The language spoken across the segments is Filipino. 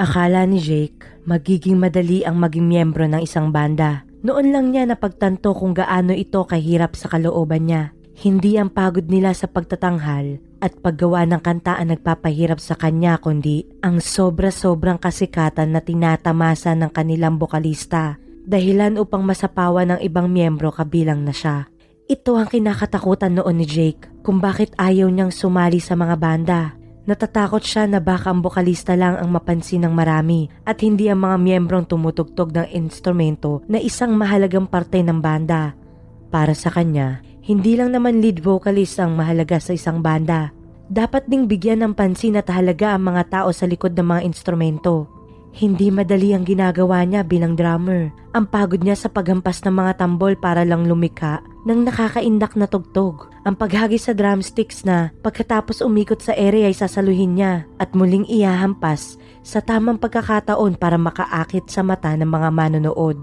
Akala ni Jake, magiging madali ang maging miyembro ng isang banda. Noon lang niya napagtanto kung gaano ito kahirap sa kalooban niya. Hindi ang pagod nila sa pagtatanghal at paggawa ng kanta ang nagpapahirap sa kanya kundi ang sobra-sobrang kasikatan na tinatamasa ng kanilang bokalista dahilan upang masapawa ng ibang miyembro kabilang na siya. Ito ang kinakatakutan noon ni Jake kung bakit ayaw niyang sumali sa mga banda. Natatakot siya na baka ang bokalista lang ang mapansin ng marami at hindi ang mga miyembrong tumutugtog ng instrumento na isang mahalagang parte ng banda. Para sa kanya, hindi lang naman lead vocalist ang mahalaga sa isang banda. Dapat ding bigyan ng pansin at halaga ang mga tao sa likod ng mga instrumento. Hindi madali ang ginagawa niya bilang drummer. Ang pagod niya sa paghampas ng mga tambol para lang lumika ng nakakaindak na tugtog. Ang paghagi sa drumsticks na pagkatapos umikot sa ere ay sasaluhin niya at muling iyahampas sa tamang pagkakataon para makaakit sa mata ng mga manonood.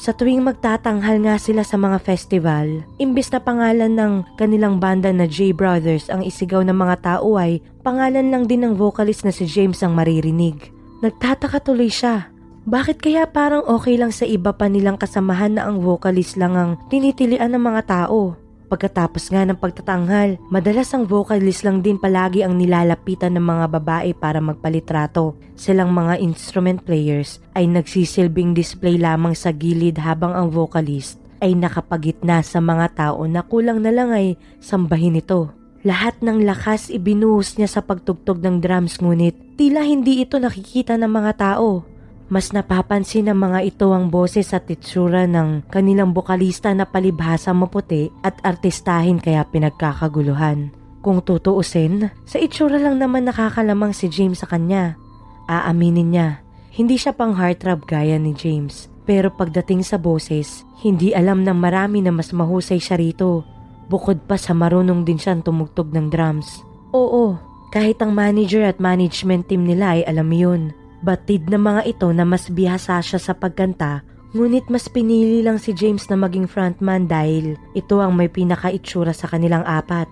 Sa tuwing magtatanghal nga sila sa mga festival, imbis na pangalan ng kanilang banda na J Brothers ang isigaw ng mga tao ay pangalan lang din ng vocalist na si James ang maririnig. Nagtataka tuloy siya. Bakit kaya parang okay lang sa iba pa nilang kasamahan na ang vocalist lang ang tinitilian ng mga tao? Pagkatapos nga ng pagtatanghal, madalas ang vocalist lang din palagi ang nilalapitan ng mga babae para magpalitrato. Silang mga instrument players ay nagsisilbing display lamang sa gilid habang ang vocalist ay nakapagitna sa mga tao na kulang na lang ay sambahin ito. Lahat ng lakas ibinuhos niya sa pagtugtog ng drums ngunit tila hindi ito nakikita ng mga tao. Mas napapansin ng mga ito ang boses at itsura ng kanilang bokalista na palibhasa maputi at artistahin kaya pinagkakaguluhan. Kung tutuusin, sa itsura lang naman nakakalamang si James sa kanya. Aaminin niya, hindi siya pang heartthrob gaya ni James. Pero pagdating sa boses, hindi alam ng marami na mas mahusay siya rito Bukod pa sa marunong din siyang tumugtog ng drums. Oo, kahit ang manager at management team nila ay alam yun. Batid na mga ito na mas bihasa siya sa pagkanta, ngunit mas pinili lang si James na maging frontman dahil ito ang may pinakaitsura sa kanilang apat.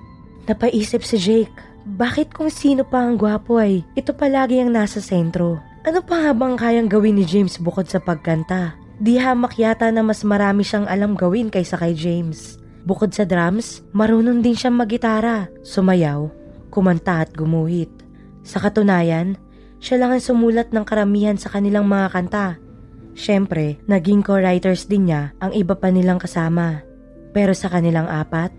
Napaisip si Jake, bakit kung sino pa ang gwapo ay ito palagi ang nasa sentro? Ano pa nga bang kayang gawin ni James bukod sa pagkanta? Di hamak yata na mas marami siyang alam gawin kaysa kay James. Bukod sa drums, marunong din siyang magitara, sumayaw, kumanta at gumuhit. Sa katunayan, siya lang ang sumulat ng karamihan sa kanilang mga kanta. Siyempre, naging co-writers din niya ang iba pa nilang kasama. Pero sa kanilang apat,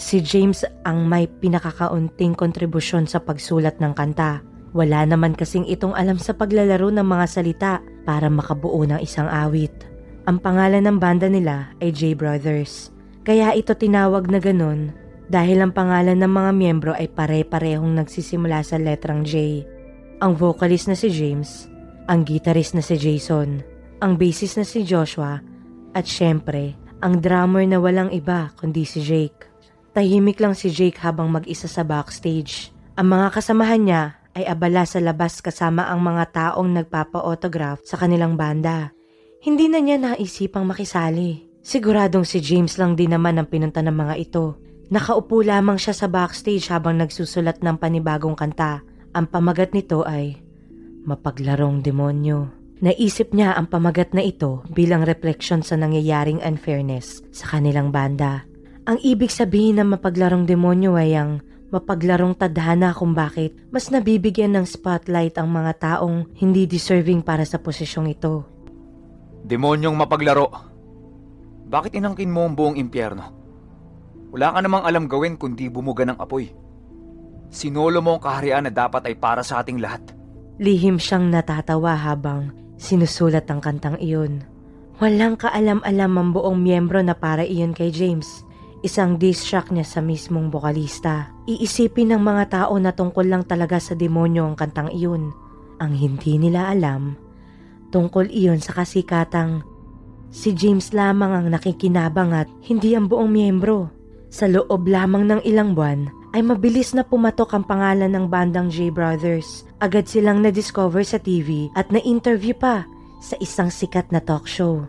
si James ang may pinakakaunting kontribusyon sa pagsulat ng kanta. Wala naman kasing itong alam sa paglalaro ng mga salita para makabuo ng isang awit. Ang pangalan ng banda nila ay J Brothers kaya ito tinawag na ganun dahil ang pangalan ng mga miyembro ay pare-parehong nagsisimula sa letrang J. Ang vocalist na si James, ang guitarist na si Jason, ang bassist na si Joshua, at syempre, ang drummer na walang iba kundi si Jake. Tahimik lang si Jake habang mag-isa sa backstage. Ang mga kasamahan niya ay abala sa labas kasama ang mga taong nagpapa-autograph sa kanilang banda. Hindi na niya naisipang makisali. Siguradong si James lang din naman ang pinunta ng mga ito. Nakaupo lamang siya sa backstage habang nagsusulat ng panibagong kanta. Ang pamagat nito ay Mapaglarong Demonyo. Naisip niya ang pamagat na ito bilang refleksyon sa nangyayaring unfairness sa kanilang banda. Ang ibig sabihin ng mapaglarong demonyo ay ang mapaglarong tadhana kung bakit mas nabibigyan ng spotlight ang mga taong hindi deserving para sa posisyong ito. Demonyong mapaglaro. Bakit inangkin mo ang buong impyerno? Wala ka namang alam gawin kundi bumuga ng apoy. Sinolo mo ang kaharian na dapat ay para sa ating lahat. Lihim siyang natatawa habang sinusulat ang kantang iyon. Walang kaalam-alam ang buong miyembro na para iyon kay James. Isang diss track niya sa mismong bokalista. Iisipin ng mga tao na tungkol lang talaga sa demonyo ang kantang iyon. Ang hindi nila alam, tungkol iyon sa kasikatang Si James lamang ang nakikinabang at hindi ang buong miyembro. Sa loob lamang ng ilang buwan ay mabilis na pumatok ang pangalan ng bandang J Brothers. Agad silang na-discover sa TV at na-interview pa sa isang sikat na talk show.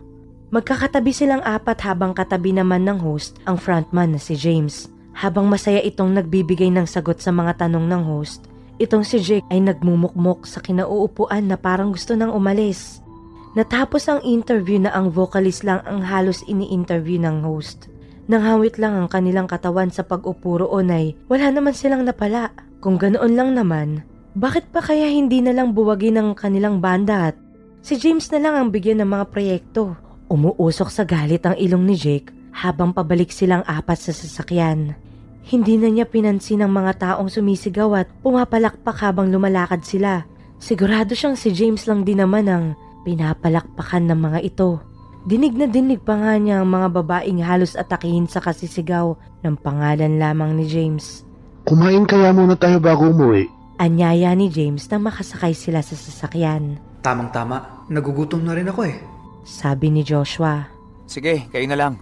Magkakatabi silang apat habang katabi naman ng host ang frontman na si James. Habang masaya itong nagbibigay ng sagot sa mga tanong ng host, Itong si Jake ay nagmumukmok sa kinauupuan na parang gusto nang umalis. Natapos ang interview na ang vocalist lang ang halos ini-interview ng host. Nanghawit lang ang kanilang katawan sa pag-upo roon ay wala naman silang napala. Kung ganoon lang naman, bakit pa kaya hindi na lang buwagin ng kanilang banda at si James na lang ang bigyan ng mga proyekto? Umuusok sa galit ang ilong ni Jake habang pabalik silang apat sa sasakyan. Hindi na niya pinansin ang mga taong sumisigaw at pumapalakpak habang lumalakad sila. Sigurado siyang si James lang din naman ang pinapalakpakan ng mga ito. Dinig na dinig pa nga niya ang mga babaeng halos atakihin sa kasisigaw ng pangalan lamang ni James. Kumain kaya muna tayo bago umuwi. Anyaya ni James na makasakay sila sa sasakyan. Tamang-tama, nagugutom na rin ako eh. Sabi ni Joshua. Sige, kayo na lang.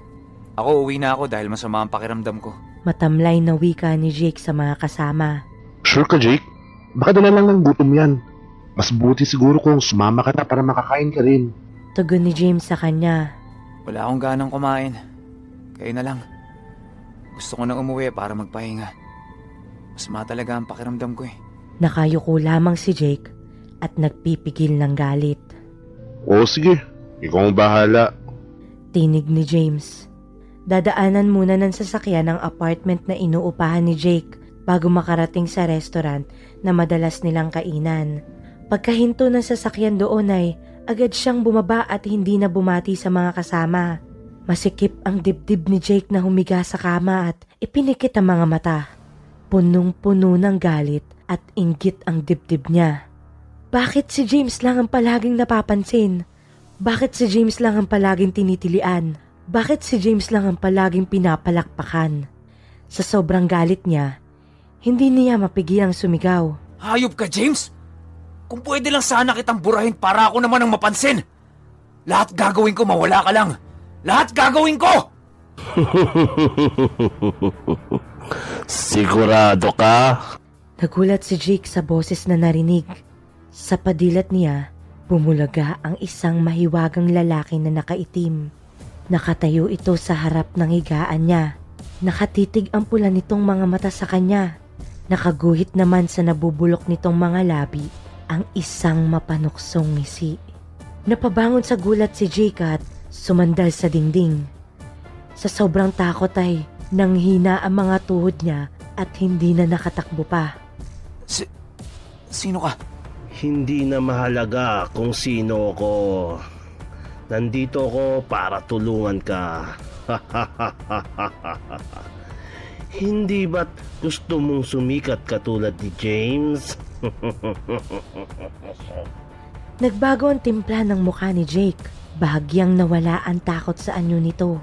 Ako uwi na ako dahil masama ang pakiramdam ko. Matamlay na wika ni Jake sa mga kasama. Sure ka, Jake? Baka dala lang ng gutom yan. Mas buti siguro kung sumama ka na para makakain ka rin. Tugon ni James sa kanya. Wala akong ganang kumain. Kayo na lang. Gusto ko na umuwi para magpahinga. Masama talaga ang pakiramdam ko eh. Nakayuko lamang si Jake at nagpipigil ng galit. Oo, sige. Ikaw ang bahala. Tinig ni James. Dadaanan muna ng sasakyan ang apartment na inuupahan ni Jake bago makarating sa restaurant na madalas nilang kainan. Pagkahinto ng sasakyan doon ay agad siyang bumaba at hindi na bumati sa mga kasama. Masikip ang dibdib ni Jake na humiga sa kama at ipinikit ang mga mata. Punong-puno ng galit at inggit ang dibdib niya. Bakit si James lang ang palaging napapansin? Bakit si James lang ang palaging tinitilian? Bakit si James lang ang palaging pinapalakpakan? Sa sobrang galit niya, hindi niya mapigilang sumigaw. Hayop ka, James! Kung pwede lang sana kitang burahin para ako naman ang mapansin. Lahat gagawin ko mawala ka lang. Lahat gagawin ko! Sigurado ka? Nagulat si Jake sa boses na narinig. Sa padilat niya, bumulaga ang isang mahiwagang lalaki na nakaitim. Nakatayo ito sa harap ng higaan niya. Nakatitig ang pula nitong mga mata sa kanya. Nakaguhit naman sa nabubulok nitong mga labi ang isang mapanuksong ngisi. Napabangon sa gulat si Jake at sumandal sa dingding. Sa sobrang takot ay nanghina ang mga tuhod niya at hindi na nakatakbo pa. Si... Sino ka? Hindi na mahalaga kung sino ko. Nandito ako para tulungan ka. Hindi ba't gusto mong sumikat katulad ni James? Nagbago ang timpla ng mukha ni Jake. Bahagyang nawala ang takot sa anyo nito.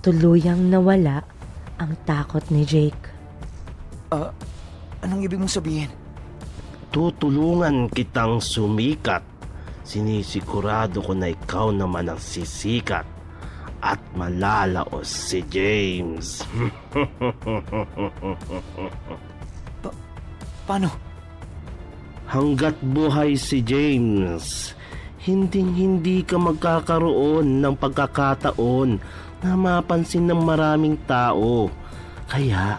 Tuluyang nawala ang takot ni Jake. Ah, anong ibig mong sabihin? Tutulungan kitang sumikat. Sinisigurado ko na ikaw naman ang sisikat at malalaos si James. Paano? Hanggat buhay si James, hinding-hindi ka magkakaroon ng pagkakataon na mapansin ng maraming tao. Kaya,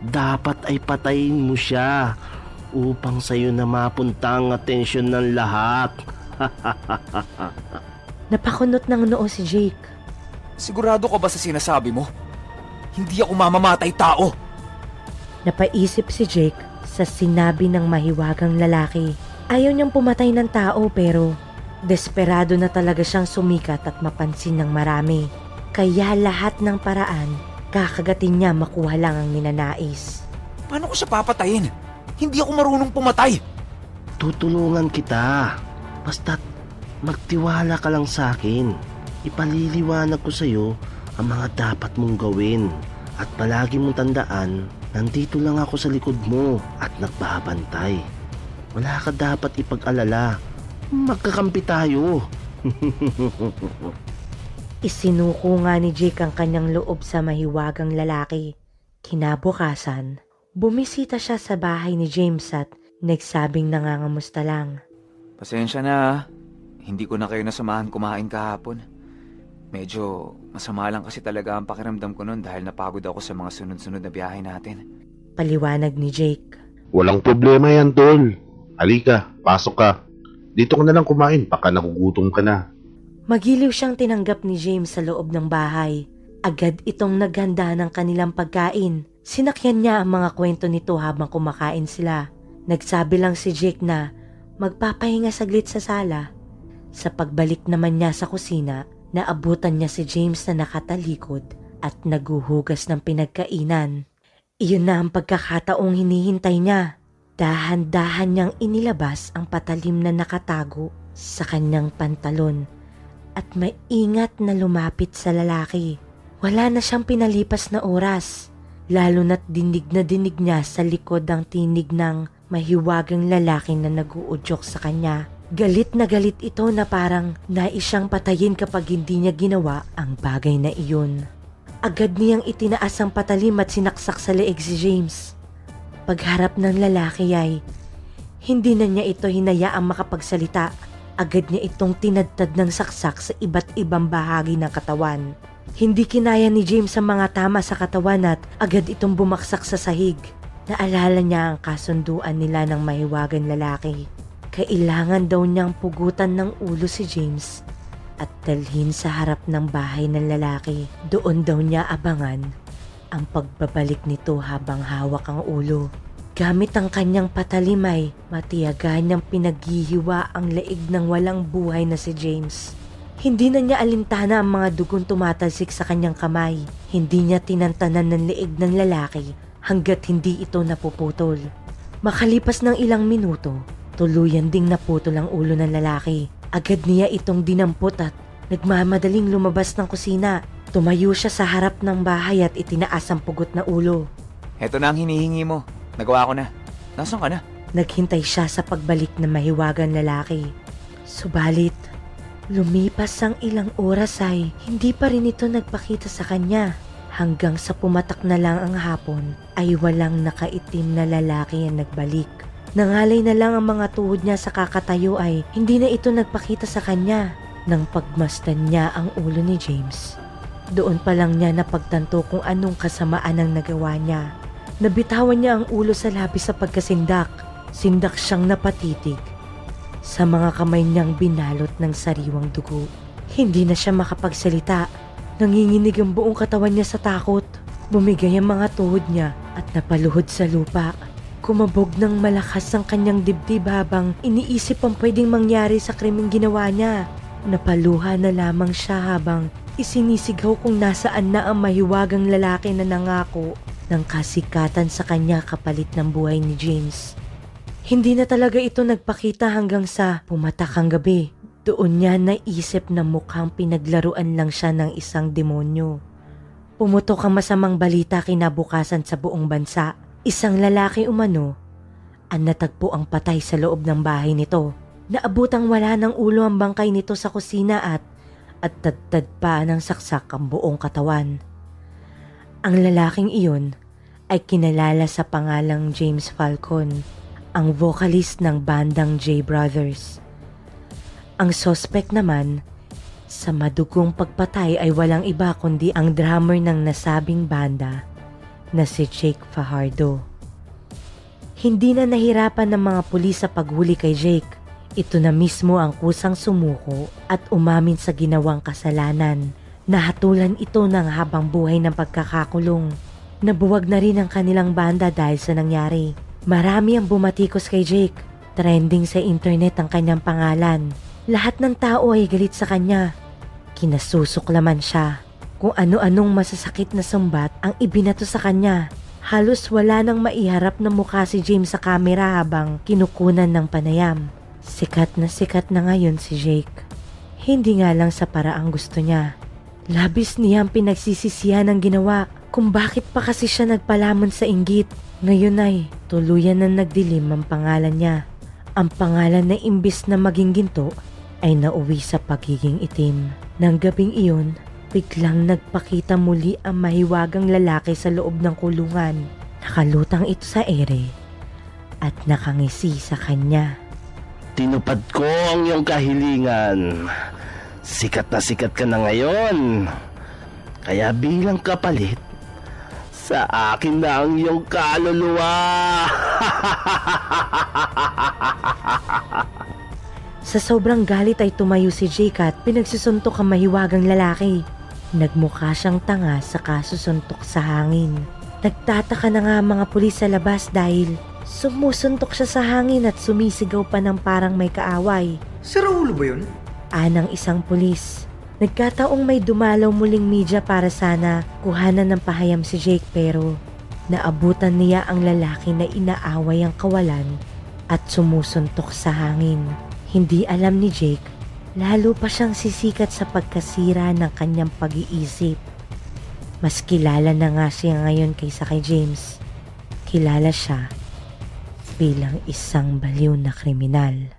dapat ay patayin mo siya upang sa'yo na mapunta ang atensyon ng lahat. Napakunot ng noo si Jake. Sigurado ka ba sa sinasabi mo? Hindi ako mamamatay tao! Napaisip si Jake sa sinabi ng mahiwagang lalaki. Ayaw niyang pumatay ng tao pero desperado na talaga siyang sumikat at mapansin ng marami. Kaya lahat ng paraan, kakagatin niya makuha lang ang ninanais. Paano ko siya papatayin? Hindi ako marunong pumatay! Tutulungan kita. Basta't magtiwala ka lang sa akin. Ipaliliwanag ko sa'yo ang mga dapat mong gawin. At palagi mong tandaan, nandito lang ako sa likod mo at nagbabantay. Wala ka dapat ipag-alala. Magkakampi tayo. Isinuko nga ni Jake ang kanyang loob sa mahiwagang lalaki. Kinabukasan, bumisita siya sa bahay ni James at nagsabing nangangamusta lang. Pasensya na ah. Hindi ko na kayo nasamahan kumain kahapon. Medyo masama lang kasi talaga ang pakiramdam ko noon dahil napagod ako sa mga sunod-sunod na biyahe natin. Paliwanag ni Jake. Walang problema yan, tol. Halika, pasok ka. Dito ka na lang kumain, baka nagugutom ka na. Magiliw siyang tinanggap ni James sa loob ng bahay. Agad itong naghanda ng kanilang pagkain. Sinakyan niya ang mga kwento nito habang kumakain sila. Nagsabi lang si Jake na magpapahinga saglit sa sala. Sa pagbalik naman niya sa kusina, naabutan niya si James na nakatalikod at naguhugas ng pinagkainan. Iyon na ang pagkakataong hinihintay niya. Dahan-dahan niyang inilabas ang patalim na nakatago sa kanyang pantalon at maingat na lumapit sa lalaki. Wala na siyang pinalipas na oras, lalo na't dinig na dinig niya sa likod ang tinig ng mahiwagang lalaki na naguudyok sa kanya. Galit na galit ito na parang nais siyang patayin kapag hindi niya ginawa ang bagay na iyon. Agad niyang itinaas ang patalim at sinaksak sa leeg si James. Pagharap ng lalaki ay hindi na niya ito hinayaang makapagsalita agad niya itong tinadtad ng saksak sa iba't ibang bahagi ng katawan. Hindi kinaya ni James ang mga tama sa katawan at agad itong bumaksak sa sahig. Naalala niya ang kasunduan nila ng mahiwagan lalaki. Kailangan daw niyang pugutan ng ulo si James at dalhin sa harap ng bahay ng lalaki. Doon daw niya abangan ang pagbabalik nito habang hawak ang ulo. Gamit ang kanyang patalimay, matiyaga niyang pinaghihiwa ang leeg ng walang buhay na si James. Hindi na niya alintana ang mga dugong tumatalsik sa kanyang kamay. Hindi niya tinantanan ng leeg ng lalaki hanggat hindi ito napuputol. Makalipas ng ilang minuto, tuluyan ding naputol ang ulo ng lalaki. Agad niya itong dinampot at nagmamadaling lumabas ng kusina. Tumayo siya sa harap ng bahay at itinaas ang pugot na ulo. Heto na ang hinihingi mo. Nagawa ko na. Nasaan ka na? Naghintay siya sa pagbalik ng mahiwagan lalaki. Subalit, lumipas ang ilang oras ay hindi pa rin ito nagpakita sa kanya. Hanggang sa pumatak na lang ang hapon ay walang nakaitim na lalaki ang nagbalik. Nangalay na lang ang mga tuhod niya sa kakatayo ay hindi na ito nagpakita sa kanya. Nang pagmasdan niya ang ulo ni James, doon pa lang niya napagtanto kung anong kasamaan ang nagawa niya. Nabitawan niya ang ulo sa labi sa pagkasindak. Sindak siyang napatitig. Sa mga kamay niyang binalot ng sariwang dugo. Hindi na siya makapagsalita. Nanginginig ang buong katawan niya sa takot. Bumigay ang mga tuhod niya at napaluhod sa lupa. Kumabog ng malakas ang kanyang dibdib habang iniisip ang pwedeng mangyari sa krimeng ginawa niya. Napaluha na lamang siya habang isinisigaw kung nasaan na ang mahiwagang lalaki na nangako ng kasikatan sa kanya kapalit ng buhay ni James. Hindi na talaga ito nagpakita hanggang sa pumatak ang gabi. Doon niya naisip na mukhang pinaglaruan lang siya ng isang demonyo. Pumutok ang masamang balita kinabukasan sa buong bansa. Isang lalaki umano ang natagpo ang patay sa loob ng bahay nito. Naabutang wala ng ulo ang bangkay nito sa kusina at at tadtad pa ng saksak ang buong katawan. Ang lalaking iyon ay kinalala sa pangalang James Falcon, ang vocalist ng bandang J Brothers. Ang sospek naman sa madugong pagpatay ay walang iba kundi ang drummer ng nasabing banda na si Jake Fajardo. Hindi na nahirapan ng mga pulis sa paghuli kay Jake. Ito na mismo ang kusang sumuko at umamin sa ginawang kasalanan. Nahatulan ito ng habang buhay ng pagkakakulong. Nabuwag na rin ang kanilang banda dahil sa nangyari. Marami ang bumatikos kay Jake. Trending sa internet ang kanyang pangalan. Lahat ng tao ay galit sa kanya. Kinasusuklaman siya. Kung ano-anong masasakit na sumbat ang ibinato sa kanya. Halos wala nang maiharap na mukha si James sa kamera habang kinukunan ng panayam. Sikat na sikat na ngayon si Jake. Hindi nga lang sa paraang gusto niya. Labis niyang pinagsisisihan ang ginawa kung bakit pa kasi siya nagpalamon sa inggit. Ngayon ay tuluyan na nagdilim ang pangalan niya. Ang pangalan na imbis na maging ginto ay nauwi sa pagiging itim. Nang gabing iyon, biglang nagpakita muli ang mahiwagang lalaki sa loob ng kulungan. Nakalutang ito sa ere at nakangisi sa kanya. Tinupad ko ang iyong kahilingan. Sikat na sikat ka na ngayon. Kaya bilang kapalit, Sa akin na ang iyong kaluluwa! Sa sobrang galit ay tumayo si Jake at pinagsusuntok ang mahiwagang lalaki. Nagmukha siyang tanga sa kasusuntok sa hangin. Nagtataka na nga mga pulis sa labas dahil sumusuntok siya sa hangin at sumisigaw pa ng parang may kaaway. Si Raulo ba yun? Anang isang pulis. Nagkataong may dumalaw muling media para sana kuhanan ng pahayam si Jake pero naabutan niya ang lalaki na inaaway ang kawalan at sumusuntok sa hangin. Hindi alam ni Jake, lalo pa siyang sisikat sa pagkasira ng kanyang pag-iisip. Mas kilala na nga siya ngayon kaysa kay James. Kilala siya bilang isang baliw na kriminal.